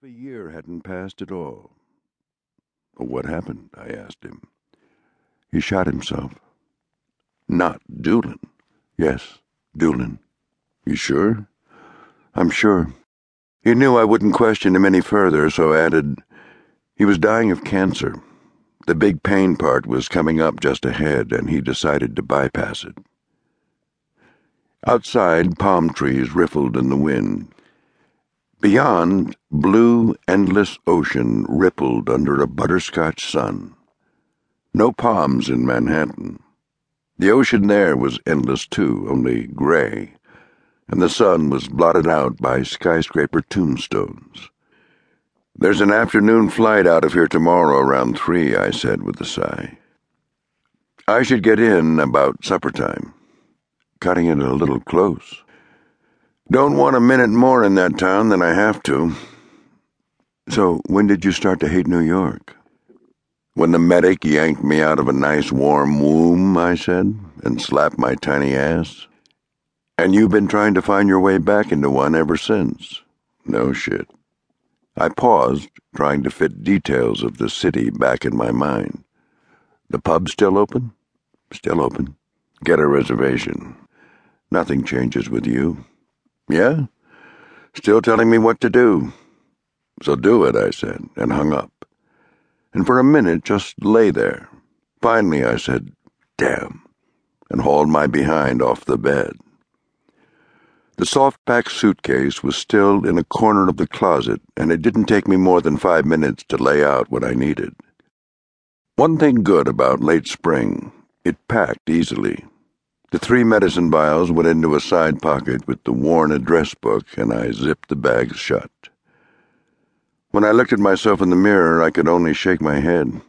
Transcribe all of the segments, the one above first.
A year hadn't passed at all. What happened? I asked him. He shot himself. Not Doolan. Yes, Doolan. You sure? I'm sure. He knew I wouldn't question him any further, so added, He was dying of cancer. The big pain part was coming up just ahead, and he decided to bypass it. Outside, palm trees riffled in the wind. Beyond, blue, endless ocean rippled under a butterscotch sun. No palms in Manhattan. The ocean there was endless too, only gray, and the sun was blotted out by skyscraper tombstones. There's an afternoon flight out of here tomorrow around three, I said with a sigh. I should get in about supper time. Cutting it a little close. Don't want a minute more in that town than I have to. So, when did you start to hate New York? When the medic yanked me out of a nice warm womb, I said, and slapped my tiny ass. And you've been trying to find your way back into one ever since. No shit. I paused, trying to fit details of the city back in my mind. The pub still open? Still open. Get a reservation. Nothing changes with you. Yeah? Still telling me what to do. So do it, I said, and hung up. And for a minute just lay there. Finally, I said, damn, and hauled my behind off the bed. The soft pack suitcase was still in a corner of the closet, and it didn't take me more than five minutes to lay out what I needed. One thing good about late spring, it packed easily. The three medicine vials went into a side pocket with the worn address book, and I zipped the bags shut. When I looked at myself in the mirror, I could only shake my head.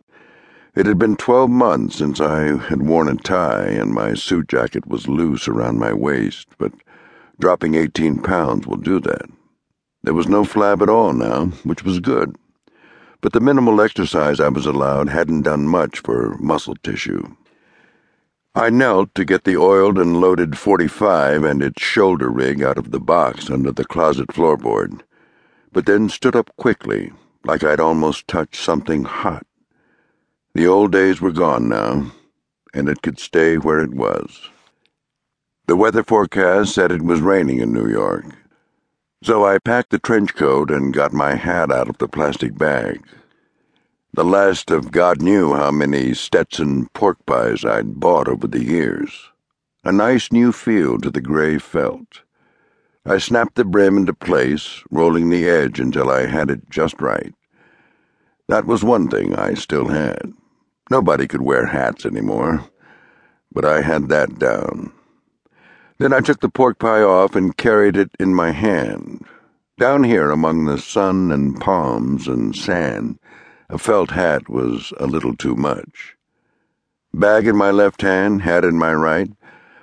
It had been twelve months since I had worn a tie, and my suit jacket was loose around my waist, but Dropping 18 pounds will do that. There was no flab at all now, which was good. But the minimal exercise I was allowed hadn't done much for muscle tissue. I knelt to get the oiled and loaded 45 and its shoulder rig out of the box under the closet floorboard, but then stood up quickly, like I'd almost touched something hot. The old days were gone now, and it could stay where it was. The weather forecast said it was raining in New York. So I packed the trench coat and got my hat out of the plastic bag. The last of God knew how many Stetson pork pies I'd bought over the years. A nice new feel to the gray felt. I snapped the brim into place, rolling the edge until I had it just right. That was one thing I still had. Nobody could wear hats anymore, but I had that down. Then I took the pork pie off and carried it in my hand. Down here among the sun and palms and sand, a felt hat was a little too much. Bag in my left hand, hat in my right,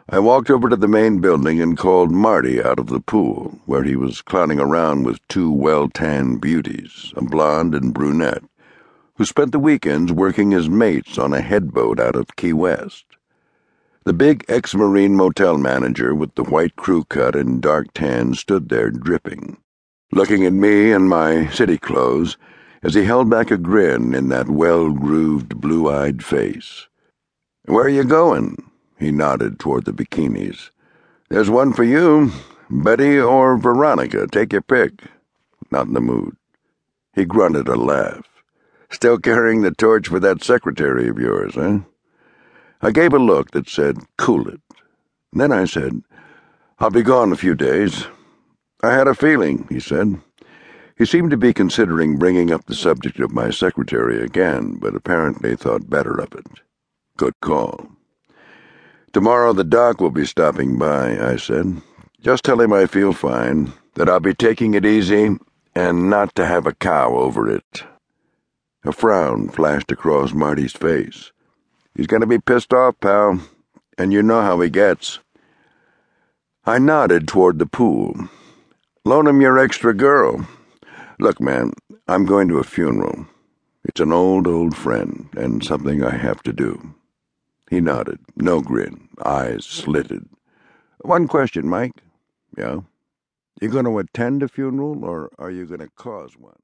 I walked over to the main building and called Marty out of the pool, where he was clowning around with two well tanned beauties, a blonde and brunette, who spent the weekends working as mates on a headboat out of Key West. The big ex Marine motel manager with the white crew cut and dark tan stood there dripping, looking at me and my city clothes as he held back a grin in that well grooved, blue eyed face. Where are you going? He nodded toward the bikinis. There's one for you, Betty or Veronica. Take your pick. Not in the mood. He grunted a laugh. Still carrying the torch for that secretary of yours, eh? I gave a look that said, Cool it. Then I said, I'll be gone a few days. I had a feeling, he said. He seemed to be considering bringing up the subject of my secretary again, but apparently thought better of it. Good call. Tomorrow the doc will be stopping by, I said. Just tell him I feel fine, that I'll be taking it easy, and not to have a cow over it. A frown flashed across Marty's face. He's going to be pissed off, pal, and you know how he gets. I nodded toward the pool. Loan him your extra girl. Look, man, I'm going to a funeral. It's an old, old friend, and something I have to do. He nodded, no grin, eyes slitted. One question, Mike. Yeah? You going to attend a funeral, or are you going to cause one?